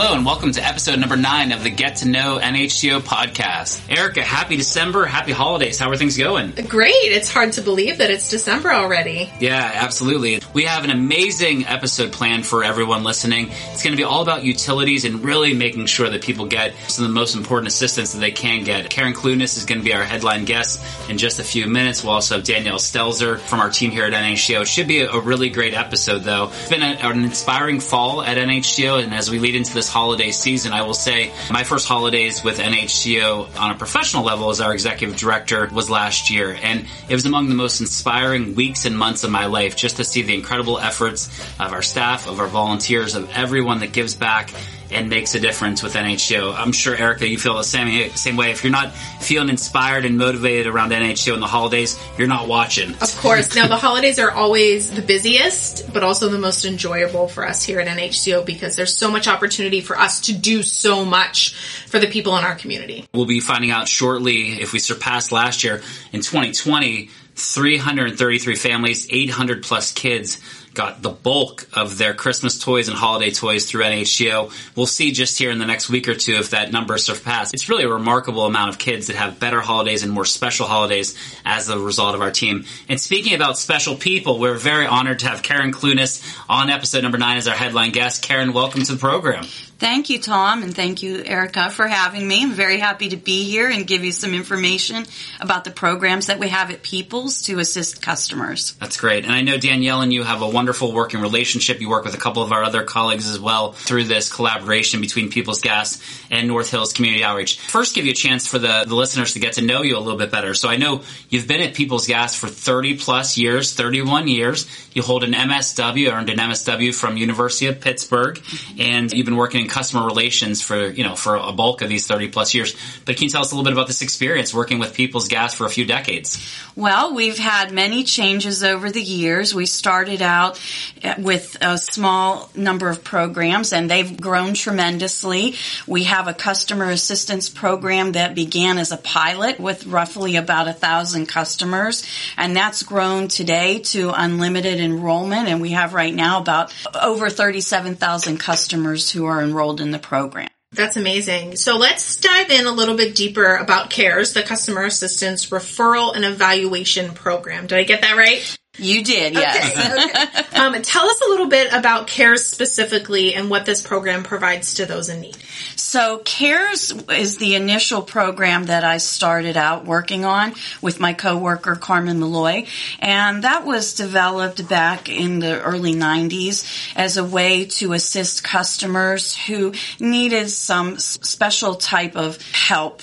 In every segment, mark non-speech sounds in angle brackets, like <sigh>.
Hello and welcome to episode number nine of the Get to Know NHCO podcast. Erica, happy December, happy holidays. How are things going? Great. It's hard to believe that it's December already. Yeah, absolutely. We have an amazing episode planned for everyone listening. It's going to be all about utilities and really making sure that people get some of the most important assistance that they can get. Karen Clunas is going to be our headline guest in just a few minutes. We'll also have Danielle Stelzer from our team here at NHCO. It should be a, really great episode though. It's been an inspiring fall at NHCO and as we lead into this holiday season, I will say my first holidays with NHCO on a professional level as our executive director was last year. And it was among the most inspiring weeks and months of my life just to see the incredible efforts of our staff, of our volunteers, of everyone that gives back and makes a difference with NHCO. I'm sure Erica, you feel the same same way. If you're not feeling inspired and motivated around NHCO in the holidays, you're not watching. Of course. now the holidays are always the busiest, but also the most enjoyable for us here at NHCO because there's so much opportunity for us to do so much for the people in our community. We'll be finding out shortly if we surpass last year in 2020. 333 families, 800 plus kids got the bulk of their Christmas toys and holiday toys through NHCO. We'll see just here in the next week or two if that number surpasses. It's really a remarkable amount of kids that have better holidays and more special holidays as a result of our team. And speaking about special people, we're very honored to have Karen Clunas on episode number nine as our headline guest. Karen, welcome to the program. Thank you, Tom, and thank you, Erica, for having me. I'm very happy to be here and give you some information about the programs that we have at Peoples to assist customers. That's great. And I know Danielle and you have a wonderful working relationship. You work with a couple of our other colleagues as well through this collaboration between Peoples Gas and North Hills Community Outreach. First, give you a chance for the, the listeners to get to know you a little bit better. So I know you've been at Peoples Gas for 30 plus years, 31 years. You hold an MSW, earned an MSW from University of Pittsburgh, and you've been working customer relations for, you know, for a bulk of these 30 plus years. But can you tell us a little bit about this experience working with Peoples Gas for a few decades? Well, we've had many changes over the years. We started out uh, with a small number of programs and they've grown tremendously. We have a customer assistance program that began as a pilot with roughly about a thousand customers and that's grown today to unlimited enrollment and we have right now about over 37,000 customers who are enrolled enrolled in the program. That's amazing. So let's dive in a little bit deeper about CARES, the Customer Assistance Referral and Evaluation Program. Did I get that right? You did, yes. Okay, okay. <laughs> tell us a little bit about CARES specifically and what this program provides to those in need. So CARES is the initial program that I started out working on with my coworker Carmen Malloy, and that was developed back in the early 90s as a way to assist customers who needed some special type of help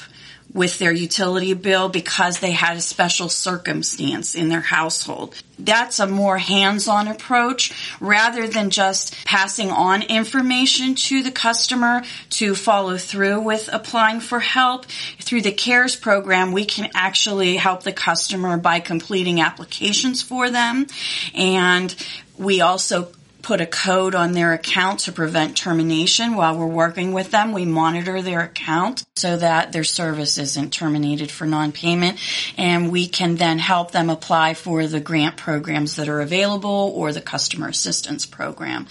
with their utility bill because they had a special circumstance in their household. That's a more hands-on approach rather than just passing on information to the customer to follow through with applying for help. Through the CARES program, we can actually help the customer by completing applications for them and we also put a code on their account to prevent termination while we're working with them. We monitor their account so that their service isn't terminated for non-payment and we can then help them apply for the grant programs that are available or the customer assistance program.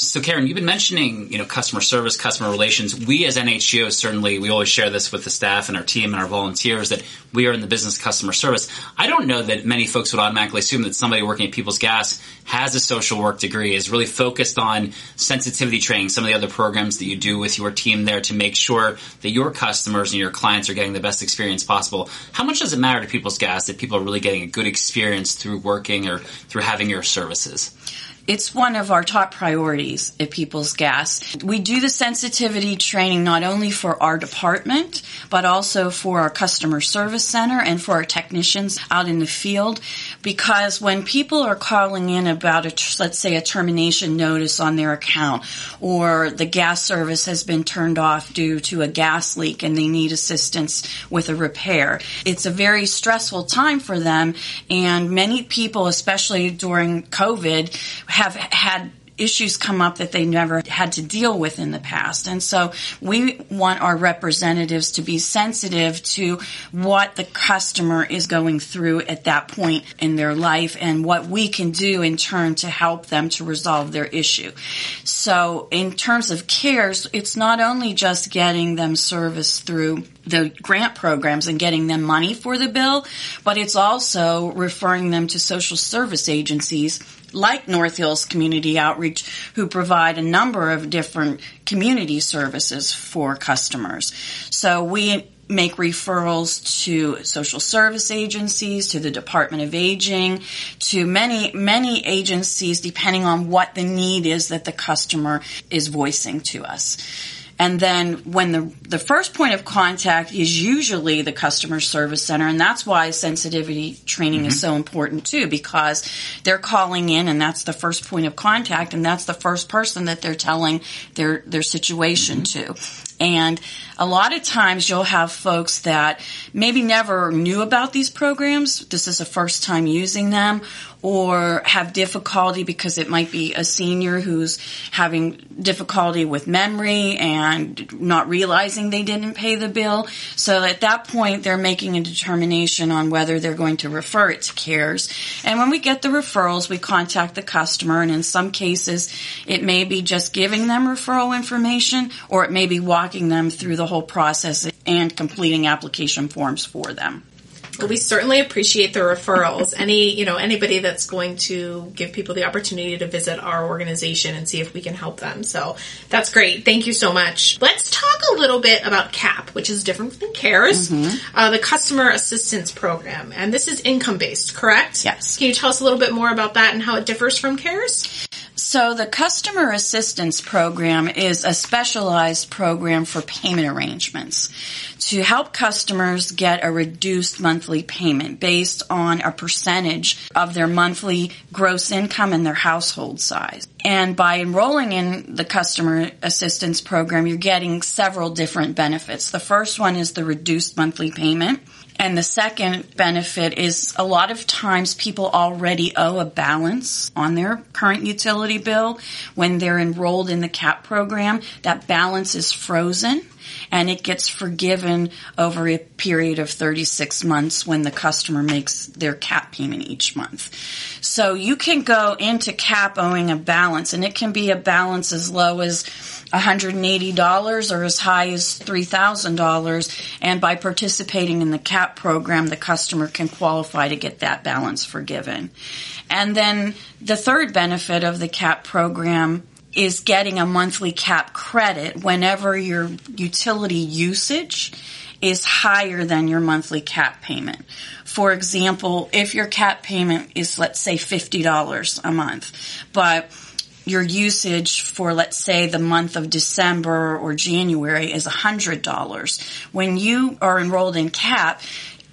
So Karen, you've been mentioning, you know, customer service, customer relations. We as NHCO certainly, we always share this with the staff and our team and our volunteers that we are in the business customer service. I don't know that many folks would automatically assume that somebody working at People's Gas has a social work degree, is really focused on sensitivity training, some of the other programs that you do with your team there to make sure that your customers and your clients are getting the best experience possible. How much does it matter to People's Gas that people are really getting a good experience through working or through having your services? It's one of our top priorities at People's Gas. We do the sensitivity training not only for our department, but also for our customer service center and for our technicians out in the field. Because when people are calling in about a, let's say a termination notice on their account or the gas service has been turned off due to a gas leak and they need assistance with a repair, it's a very stressful time for them. And many people, especially during COVID, have had issues come up that they never had to deal with in the past. And so we want our representatives to be sensitive to what the customer is going through at that point in their life and what we can do in turn to help them to resolve their issue. So in terms of cares, it's not only just getting them service through the grant programs and getting them money for the bill, but it's also referring them to social service agencies like North Hills Community Outreach who provide a number of different community services for customers. So we make referrals to social service agencies, to the Department of Aging, to many, many agencies depending on what the need is that the customer is voicing to us. And then when the, the first point of contact is usually the customer service center, and that's why sensitivity training mm-hmm. is so important too, because they're calling in and that's the first point of contact and that's the first person that they're telling their, their situation mm-hmm. to. And a lot of times you'll have folks that maybe never knew about these programs. This is the first time using them or have difficulty because it might be a senior who's having difficulty with memory and not realizing they didn't pay the bill. So at that point, they're making a determination on whether they're going to refer it to CARES. And when we get the referrals, we contact the customer and in some cases, it may be just giving them referral information or it may be walking them through the whole process and completing application forms for them. We certainly appreciate the referrals. Any, you know, anybody that's going to give people the opportunity to visit our organization and see if we can help them. So that's great. Thank you so much. Let's talk a little bit about CAP, which is different than CARES, mm-hmm. uh, the Customer Assistance Program. And this is income based, correct? Yes. Can you tell us a little bit more about that and how it differs from CARES? So the Customer Assistance Program is a specialized program for payment arrangements to help customers get a reduced monthly payment based on a percentage of their monthly gross income and their household size. And by enrolling in the Customer Assistance Program, you're getting several different benefits. The first one is the reduced monthly payment. And the second benefit is a lot of times people already owe a balance on their current utility bill when they're enrolled in the CAP program. That balance is frozen and it gets forgiven over a period of 36 months when the customer makes their cap payment each month. So you can go into cap owing a balance and it can be a balance as low as $180 or as high as $3,000. And by participating in the CAP program, the customer can qualify to get that balance forgiven. And then the third benefit of the CAP program is getting a monthly cap credit whenever your utility usage is higher than your monthly cap payment. For example, if your cap payment is, let's say, $50 a month, but your usage for, let's say, the month of December or January is $100. When you are enrolled in CAP,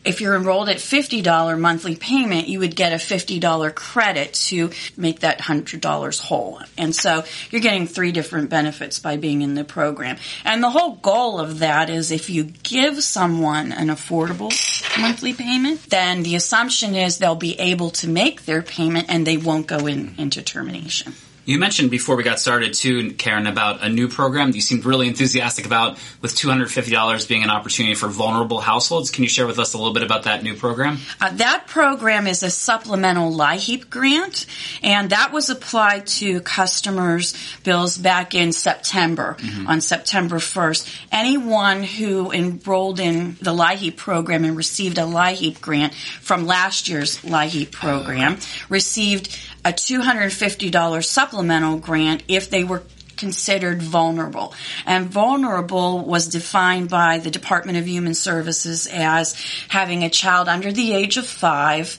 if you're enrolled at $50 monthly payment, you would get a $50 credit to make that $100 whole. And so you're getting three different benefits by being in the program. And the whole goal of that is if you give someone an affordable monthly payment, then the assumption is they'll be able to make their payment and they won't go in, into termination. You mentioned before we got started too, Karen, about a new program that you seemed really enthusiastic about with $250 being an opportunity for vulnerable households. Can you share with us a little bit about that new program? Uh, that program is a supplemental LIHEAP grant, and that was applied to customers' bills back in September, mm-hmm. on September 1st. Anyone who enrolled in the LIHEAP program and received a LIHEAP grant from last year's LIHEAP program oh, okay. received a $250 supplemental grant if they were considered vulnerable. And vulnerable was defined by the Department of Human Services as having a child under the age of five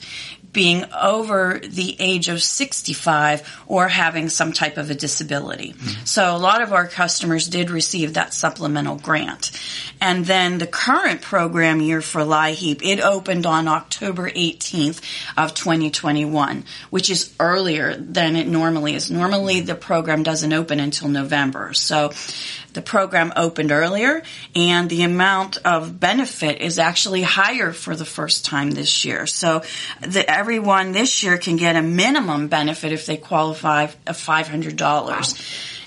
being over the age of 65 or having some type of a disability. Mm-hmm. So a lot of our customers did receive that supplemental grant. And then the current program year for LIHEAP, it opened on October 18th of 2021, which is earlier than it normally is. Normally the program doesn't open until November. So the program opened earlier and the amount of benefit is actually higher for the first time this year. So the, everyone this year can get a minimum benefit if they qualify of $500. Wow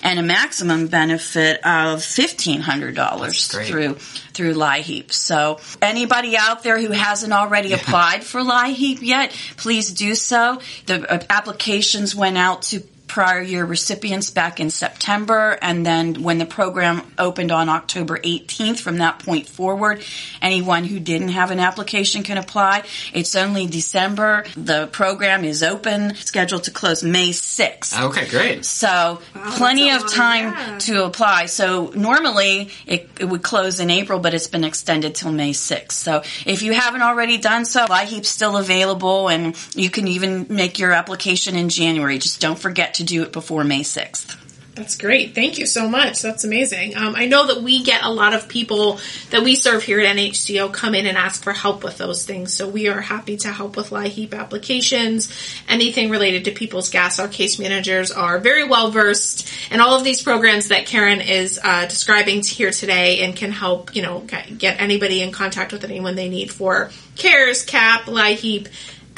and a maximum benefit of $1,500 through through LIHEAP. So anybody out there who hasn't already yeah. applied for LIHEAP yet, please do so. The uh, applications went out to prior year recipients back in September, and then when the program opened on October 18th, from that point forward, anyone who didn't have an application can apply. It's only December. The program is open, scheduled to close May 6th. Okay, great. So wow, plenty of time yeah. to apply. So normally it, it, would close in April, but it's been extended till May 6th. So if you haven't already done so, LIHEAP's still available, and you can even make your application in January. Just don't forget to to do it before May 6th. That's great. Thank you so much. That's amazing. Um, I know that we get a lot of people that we serve here at NHCO come in and ask for help with those things. So we are happy to help with LIHEAP applications, anything related to people's gas. Our case managers are very well versed in all of these programs that Karen is uh, describing here today and can help, you know, get anybody in contact with anyone they need for CARES, CAP, LIHEAP,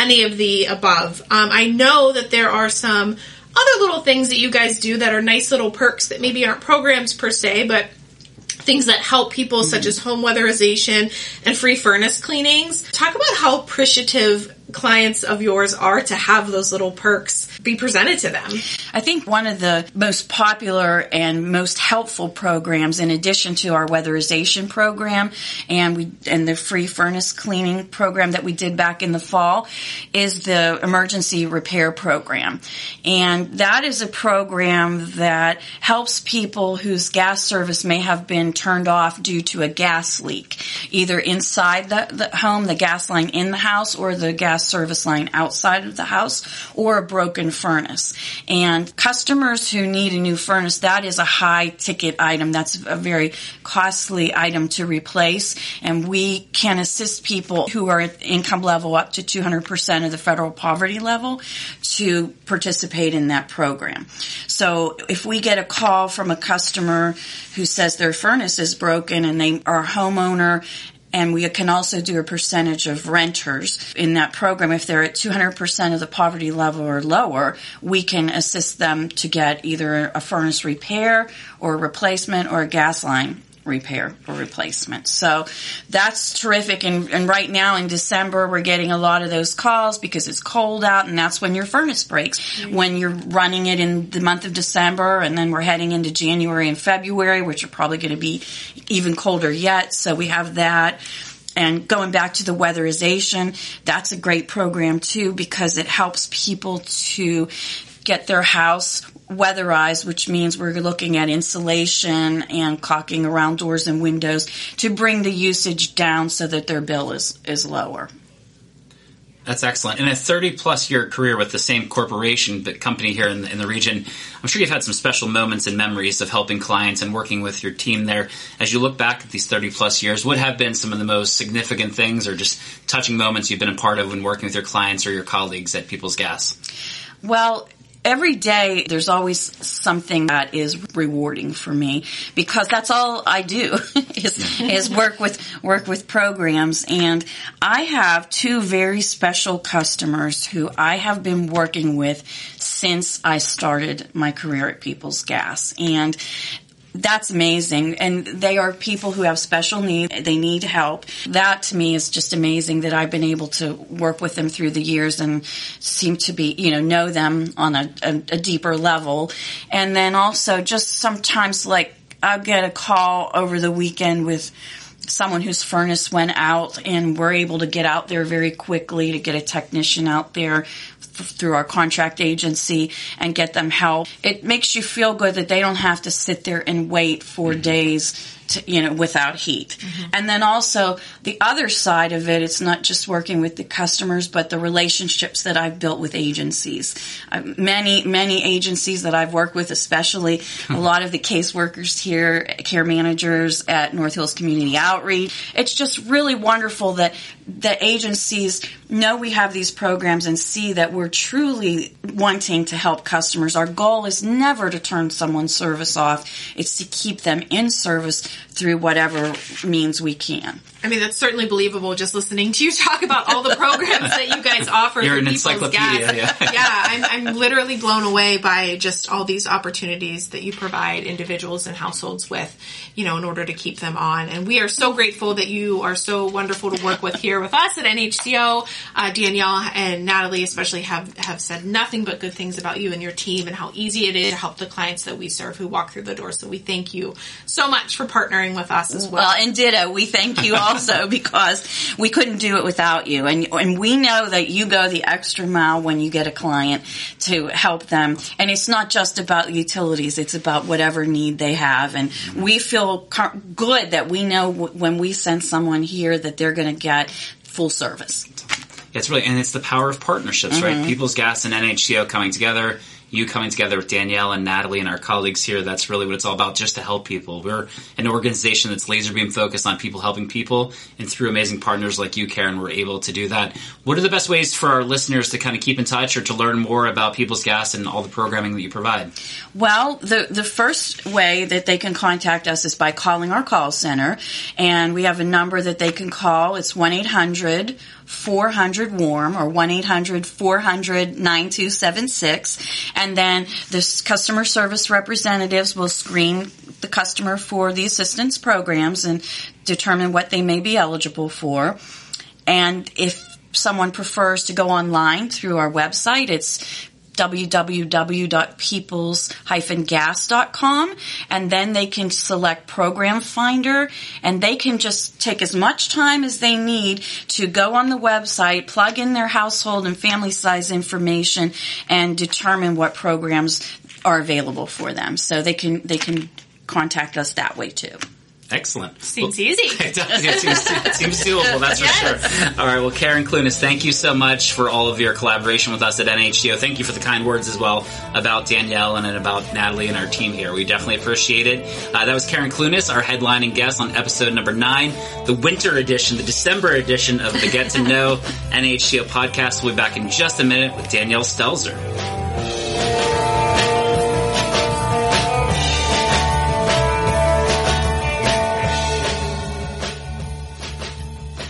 any of the above. Um, I know that there are some other little things that you guys do that are nice little perks that maybe aren't programs per se, but things that help people mm-hmm. such as home weatherization and free furnace cleanings. Talk about how appreciative clients of yours are to have those little perks be presented to them. I think one of the most popular and most helpful programs, in addition to our weatherization program and we and the free furnace cleaning program that we did back in the fall, is the emergency repair program, and that is a program that helps people whose gas service may have been turned off due to a gas leak, either inside the, the home, the gas line in the house, or the gas service line outside of the house or a broken furnace. And customers who need a new furnace, that is a high ticket item. That's a very costly item to replace. And we can assist people who are at income level up to 200% of the federal poverty level to participate in that program. So if we get a call from a customer who says their furnace is broken and they are a homeowner and we can also do a percentage of renters in that program. If they're at 200% of the poverty level or lower, we can assist them to get either a furnace repair or replacement or a gas line repair or replacement. So that's terrific. And, and, right now in December, we're getting a lot of those calls because it's cold out and that's when your furnace breaks. Mm-hmm. When you're running it in the month of December and then we're heading into January and February, which are probably going to be even colder yet. So we have that. And going back to the weatherization, that's a great program too because it helps people to get their house weatherized, which means we're looking at insulation and caulking around doors and windows to bring the usage down so that their bill is, is lower. That's excellent. In a 30 plus year career with the same corporation, but company here in the, in the, region, I'm sure you've had some special moments and memories of helping clients and working with your team there. As you look back at these 30 plus years, what have been some of the most significant things or just touching moments you've been a part of when working with your clients or your colleagues at People's Gas? Well, every day there's always something that is rewarding for me because that's all I do <laughs> is, is work with work with programs. And I have two very special customers who I have been working with since I started my career at People's Gas. And that's amazing. And they are people who have special needs. They need help. That to me is just amazing that I've been able to work with them through the years and seem to be, you know, know them on a, a, a deeper level. And then also just sometimes like I'll get a call over the weekend with someone whose furnace went out and we're able to get out there very quickly to get a technician out there through our contract agency and get them help. It makes you feel good that they don't have to sit there and wait for mm-hmm. days to, you know, without heat. And then also the other side of it, it's not just working with the customers, but the relationships that I've built with agencies. Uh, many, many agencies that I've worked with, especially a lot of the caseworkers here, care managers at North Hills Community Outreach. It's just really wonderful that the agencies know we have these programs and see that we're truly wanting to help customers. Our goal is never to turn someone's service off. It's to keep them in service through whatever means we can. I mean, that's certainly believable just listening to you talk about all the programs that you guys offer. You're an People's encyclopedia, Gas. yeah. I'm, I'm literally blown away by just all these opportunities that you provide individuals and households with, you know, in order to keep them on. And we are so grateful that you are so wonderful to work with here with us at NHCO. Uh, Danielle and Natalie especially have, have said nothing but good things about you and your team and how easy it is to help the clients that we serve who walk through the door. So we thank you so much for partnering with us as well. Well, and ditto, we thank you also <laughs> because we couldn't do it without you. And, and we know that you go the extra mile when you get a client to help them. And it's not just about utilities, it's about whatever need they have. And we feel car- good that we know w- when we send someone here that they're going to get full service. It's really, and it's the power of partnerships, right? Mm-hmm. People's Gas and NHCO coming together, you coming together with Danielle and Natalie and our colleagues here. That's really what it's all about, just to help people. We're an organization that's laser beam focused on people helping people, and through amazing partners like you, Karen, we're able to do that. What are the best ways for our listeners to kind of keep in touch or to learn more about People's Gas and all the programming that you provide? Well, the the first way that they can contact us is by calling our call center, and we have a number that they can call. It's one 800 400 warm or 1-800-400-9276 and then the customer service representatives will screen the customer for the assistance programs and determine what they may be eligible for. And if someone prefers to go online through our website it's www.peoples-gas.com and then they can select program finder and they can just take as much time as they need to go on the website plug in their household and family size information and determine what programs are available for them. So they can they can contact us that way too Excellent. Seems easy. <laughs> It does. It seems, it seems doable, that's for sure. All right, well, Karen Clunas, thank you so much for all of your collaboration with us at NHCO. Thank you for the kind words as well about Danielle and about Natalie and our team here. We definitely appreciate it. Uh, that was Karen Clunas, our headlining guest on episode number nine, the winter edition, the December edition of the Get to Know NHCO podcast. We'll be back in just a minute with Danielle Stelzer.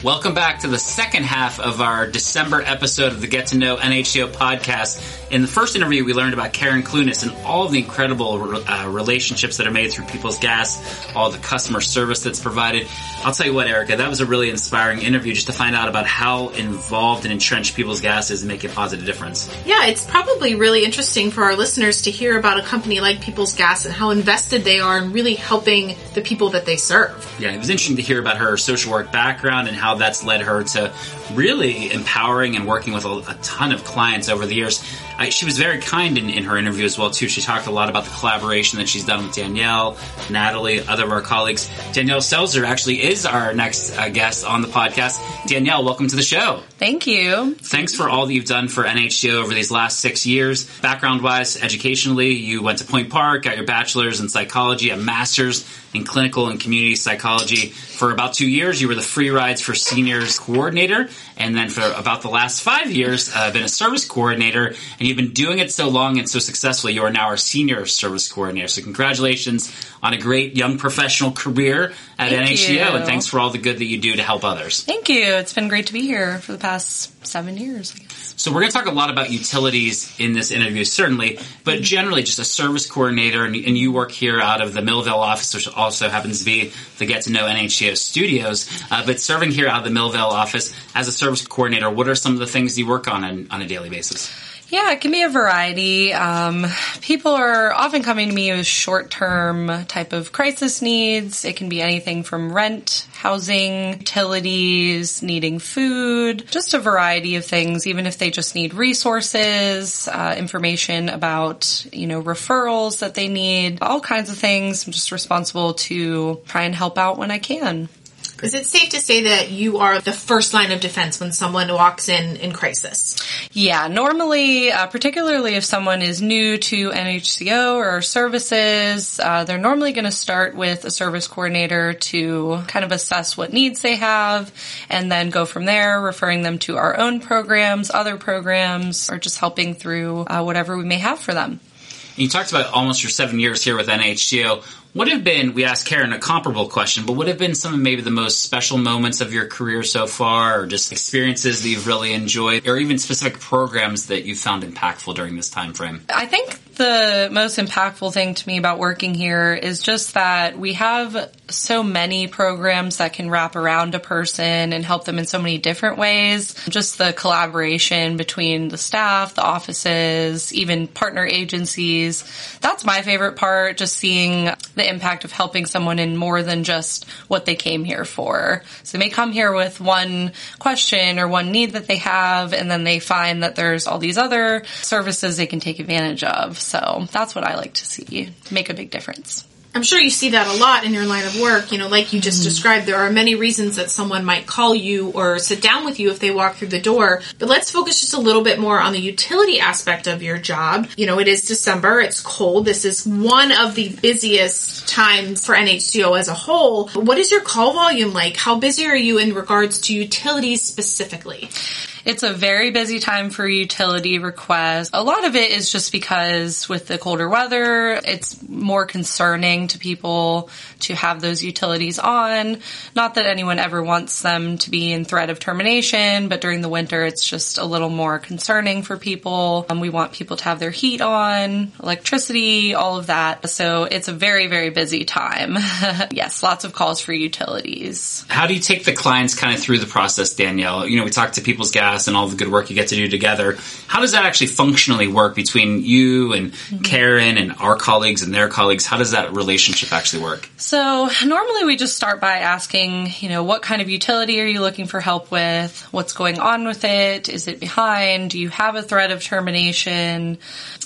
Welcome back to the second half of our December episode of the Get to Know NHCO podcast. In the first interview, we learned about Karen Clunas and all of the incredible uh, relationships that are made through People's Gas, all the customer service that's provided. I'll tell you what, Erica, that was a really inspiring interview just to find out about how involved and entrenched People's Gas is in making a positive difference. Yeah, it's probably really interesting for our listeners to hear about a company like People's Gas and how invested they are in really helping the people that they serve. Yeah, it was interesting to hear about her social work background and how that's led her to really empowering and working with a, a ton of clients over the years. I, she was very kind in, in her interview as well too. She talked a lot about the collaboration that she's done with Danielle, Natalie, other of our colleagues. Danielle Stelzer actually is our next uh, guest on the podcast. Danielle, welcome to the show. Thank you. Thanks for all that you've done for NHCO over these last six years. Background wise, educationally, you went to Point Park, got your bachelor's in psychology, a master's in clinical and community psychology. For about two years, you were the free rides for seniors coordinator. And then for about the last five years, uh, been a service coordinator. And you've been doing it so long and so successfully, you are now our senior service coordinator. So congratulations on a great young professional career at Thank NHCO. you. And thanks for all the good that you do to help others. Thank you. It's been great to be here for the past seven years. So we're going to talk a lot about utilities in this interview, certainly, but generally just a service coordinator, and, and you work here out of the Millvale office, which also happens to be the Get to Know NHCO studios. Uh, but serving here out of the Millvale office as a service coordinator, what are some of the things you work on on, on a daily basis? Yeah, it can be a variety. Um, people are often coming to me with short term type of crisis needs. It can be anything from rent, housing, utilities, needing food, just a variety of things, even if they just need resources, uh, information about, you know, referrals that they need, all kinds of things. I'm just responsible to try and help out when I can. Is it safe to say that you are the first line of defense when someone walks in in crisis? Yeah, normally, uh, particularly if someone is new to NHCO or services, uh, they're normally going to start with a service coordinator to kind of assess what needs they have and then go from there, referring them to our own programs, other programs, or just helping through uh, whatever we may have for them. You talked about almost your seven years here with NHCO. What have been, we asked Karen a comparable question, but what have been some of maybe the most special moments of your career so far, or just experiences that you've really enjoyed, or even specific programs that you found impactful during this time frame? I think the most impactful thing to me about working here is just that we have so many programs that can wrap around a person and help them in so many different ways. Just the collaboration between the staff, the offices, even partner agencies. That's my favorite part, just seeing the impact of helping someone in more than just what they came here for. So they may come here with one question or one need that they have, and then they find that there's all these other services they can take advantage of. So that's what I like to see make a big difference. I'm sure you see that a lot in your line of work. You know, like you just mm-hmm. described, there are many reasons that someone might call you or sit down with you if they walk through the door. But let's focus just a little bit more on the utility aspect of your job. You know, it is December, it's cold. This is one of the busiest times for NHCO as a whole. What is your call volume like? How busy are you in regards to utilities specifically? It's a very busy time for utility requests. A lot of it is just because with the colder weather, it's more concerning to people to have those utilities on. Not that anyone ever wants them to be in threat of termination, but during the winter, it's just a little more concerning for people. Um, we want people to have their heat on, electricity, all of that. So it's a very, very busy time. <laughs> yes, lots of calls for utilities. How do you take the clients kind of through the process, Danielle? You know, we talked to People's Gas and all the good work you get to do together. How does that actually functionally work between you and mm-hmm. Karen and our colleagues and their colleagues? How does that relationship actually work? So normally we just start by asking, you know, what kind of utility are you looking for help with? What's going on with it? Is it behind? Do you have a threat of termination?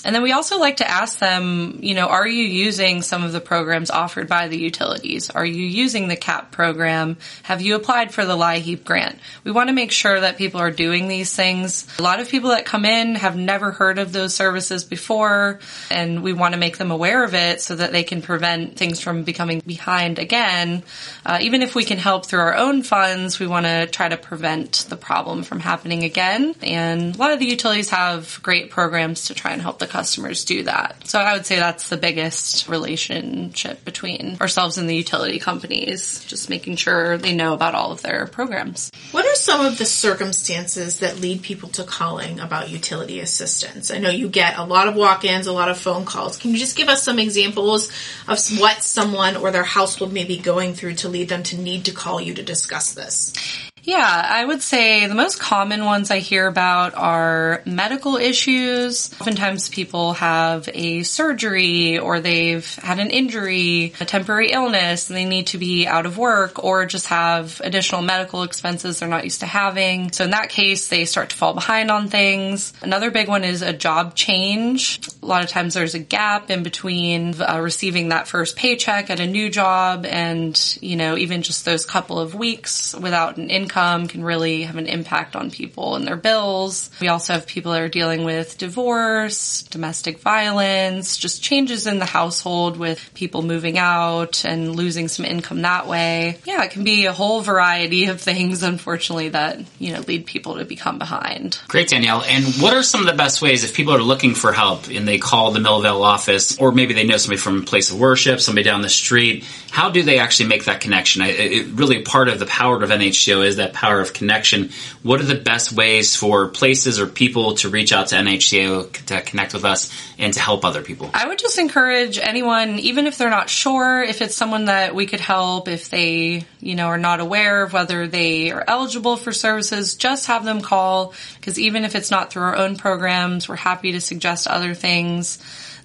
And then we also like to ask them, you know, are you using some of the programs offered by the utilities? Are you using the CAP program? Have you applied for the LIHEAP grant? We want to make sure that people are doing these things. A lot of people that come in have never heard of those services before, and we want to make them aware of it so that they can prevent things from becoming behind again. Uh, even if we can help through our own funds, we want to try to prevent the problem from happening again. And a lot of the utilities have great programs to try and help the customers do that. So I would say that's the biggest relationship between ourselves and the utility companies, just making sure they know about all of their programs. What are some of the circumstances that lead people to calling about utility assistance? I know you get a lot of walk-ins, a lot of phone calls. Can you just give us some examples of what someone or their household may be going through to lead them to need to call you to discuss this? Yeah, I would say the most common ones I hear about are medical issues. Oftentimes people have a surgery or they've had an injury, a temporary illness, and they need to be out of work or just have additional medical expenses they're not used to having. So in that case, they start to fall behind on things. Another big one is a job change. A lot of times there's a gap in between uh, receiving that first paycheck at a new job and, you know, even just those couple of weeks without an income income can really have an impact on people and their bills. We also have people that are dealing with divorce, domestic violence, just changes in the household with people moving out and losing some income that way. Yeah, it can be a whole variety of things, unfortunately, that, you know, lead people to become behind. Great, Danielle. And what are some of the best ways if people are looking for help and they call the Millvale office, or maybe they know somebody from a place of worship, somebody down the street, how do they actually make that connection? I, it, really part of the power of NHCO is that power of connection. What are the best ways for places or people to reach out to NHCA to connect with us and to help other people? I would just encourage anyone, even if they're not sure, if it's someone that we could help, if they, you know, are not aware of whether they are eligible for services, just have them call because even if it's not through our own programs, we're happy to suggest other things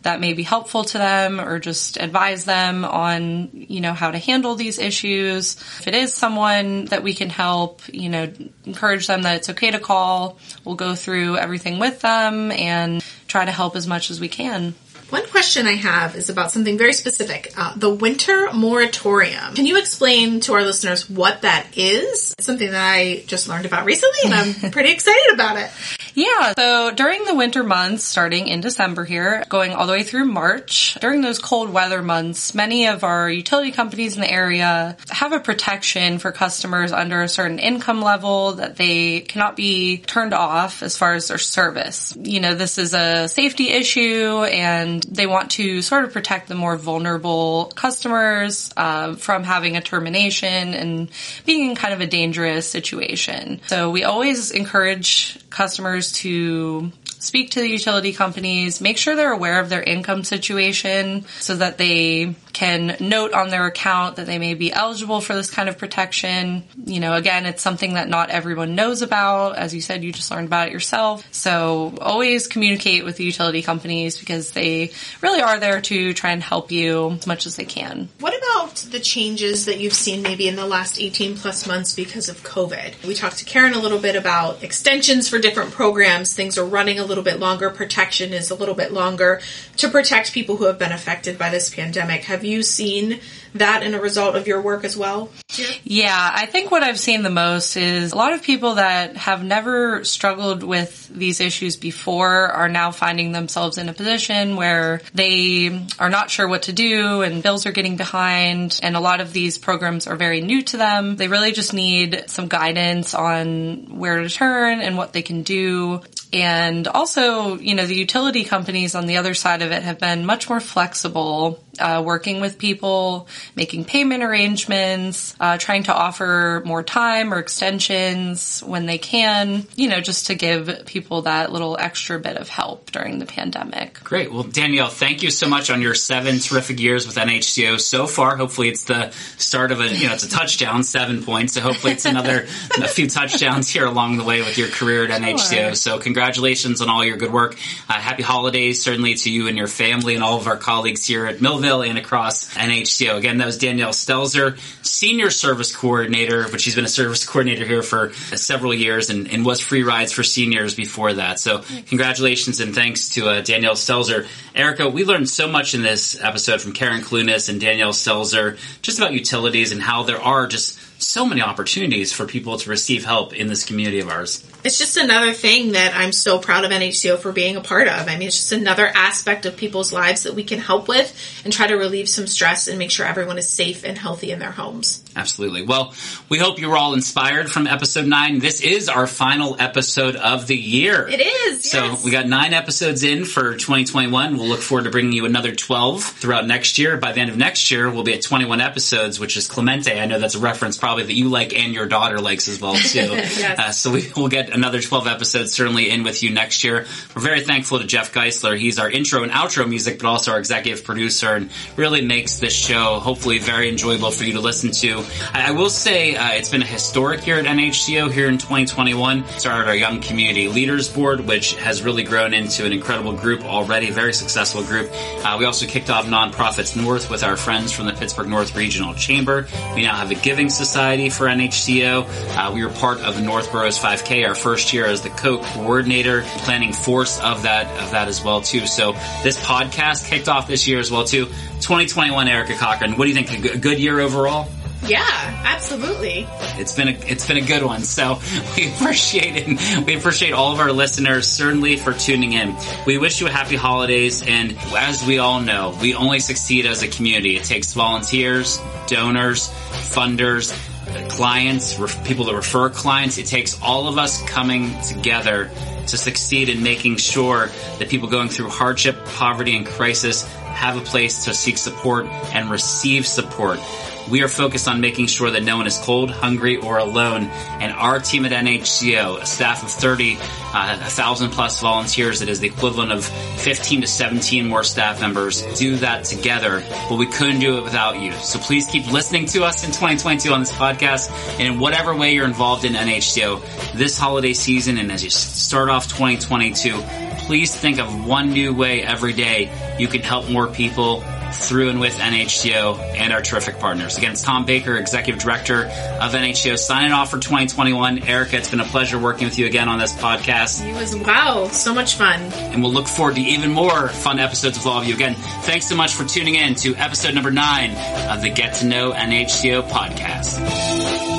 that may be helpful to them or just advise them on, you know, how to handle these issues. If it is someone that we can help, you know, encourage them that it's okay to call. We'll go through everything with them and try to help as much as we can. One question I have is about something very specific uh, the winter moratorium. Can you explain to our listeners what that is? It's something that I just learned about recently and I'm <laughs> pretty excited about it. Yeah, so during the winter months, starting in December here, going all the way through March, during those cold weather months, many of our utility companies in the area have a protection for customers under a certain income level that they cannot be turned off as far as their service. You know, this is a safety issue and they want to sort of protect the more vulnerable customers uh, from having a termination and being in kind of a dangerous situation. So we always encourage customers to speak to the utility companies, make sure they're aware of their income situation so that they can note on their account that they may be eligible for this kind of protection. You know, again, it's something that not everyone knows about. As you said, you just learned about it yourself. So always communicate with the utility companies because they really are there to try and help you as much as they can. What about the changes that you've seen maybe in the last 18 plus months because of COVID? We talked to Karen a little bit about extensions for different programs. Things are running a little bit longer. Protection is a little bit longer to protect people who have been affected by this pandemic. Have you seen that in a result of your work as well? Yeah, I think what I've seen the most is a lot of people that have never struggled with these issues before are now finding themselves in a position where they are not sure what to do and bills are getting behind and a lot of these programs are very new to them. They really just need some guidance on where to turn and what they can do. And also, you know, the utility companies on the other side of it have been much more flexible, uh, working with people, making payment arrangements, uh, trying to offer more time or extensions when they can, you know, just to give people that little extra bit of help during the pandemic. Great. Well, Danielle, thank you so much on your seven terrific years with NHCO so far. Hopefully it's the start of a, you know, it's a touchdown, seven points. So hopefully it's another, <laughs> a few touchdowns here along the way with your career at NHCO. So congratulations on all your good work. Uh, happy holidays, certainly to you and your family and all of our colleagues here at Millvale and across NHCO. Again, that was Danielle Stelzer, Senior Service Coordinator, but she's been a service coordinator here for several years and, and was free rides for seniors before that. So congratulations and thanks to uh, Danielle Stelzer. Erica, we learned so much in this episode from Karen Clunas and Danielle Stelzer just about utilities and how there are just so many opportunities for people to receive help in this community of ours. It's just another thing that I'm so proud of NHCO for being a part of. I mean, it's just another aspect of people's lives that we can help with and try to relieve some stress and make sure everyone is safe and healthy in their homes. Absolutely. Well, we hope you were all inspired from episode nine. This is our final episode of the year. It is. So yes. we got nine episodes in for 2021. We'll look forward to bringing you another 12 throughout next year. By the end of next year, we'll be at 21 episodes, which is Clemente. I know that's a reference probably that you like and your daughter likes as well too. <laughs> Yes. uh, so we will get another 12 episodes certainly in with you next year. We're very thankful to Jeff Geisler. He's our intro and outro music, but also our executive producer and really makes this show hopefully very enjoyable for you to listen to. I, I will say uh, it's been a historic year at NHCO here in 2021. Started our Young Community Leaders Board, which has really grown into an incredible group already, very successful group. Uh, we also kicked off Nonprofits North with our friends from the Pittsburgh North Regional Chamber. We now have a Giving Society for NHCO. Uh, we were part of the North Boroughs 5K our first year as the co-coordinator, planning force of that of that as well too. So this podcast kicked off this year as well too. 2021, Erica Cochran. What do you think? A good- good year overall? Yeah, absolutely. It's been a it's been a good one. So <laughs> we appreciate it. We appreciate all of our listeners certainly for tuning in. We wish you a happy holidays and as we all know, we only succeed as a community. It takes volunteers, donors, funders, clients, people to refer clients. It takes all of us coming together to succeed in making sure that people going through hardship, poverty, and crisis have a place to seek support and receive support. We are focused on making sure that no one is cold, hungry, or alone. And our team at NHCO, a staff of 30, uh, a thousand plus volunteers, it is the equivalent of 15 to 17 more staff members, do that together. But we couldn't do it without you. So please keep listening to us in 2022 on this podcast and in whatever way you're involved in NHCO this holiday season and as you start off 2022, please think of one new way every day you can help more people through and with NHCO and our terrific partners. Again, it's Tom Baker, Executive Director of NHCO, signing off for 2021. Erica, it's been a pleasure working with you again on this podcast. It was, wow, so much fun. And we'll look forward to even more fun episodes with all of you. Again, thanks so much for tuning in to episode number nine of the Get to Know NHCO podcast.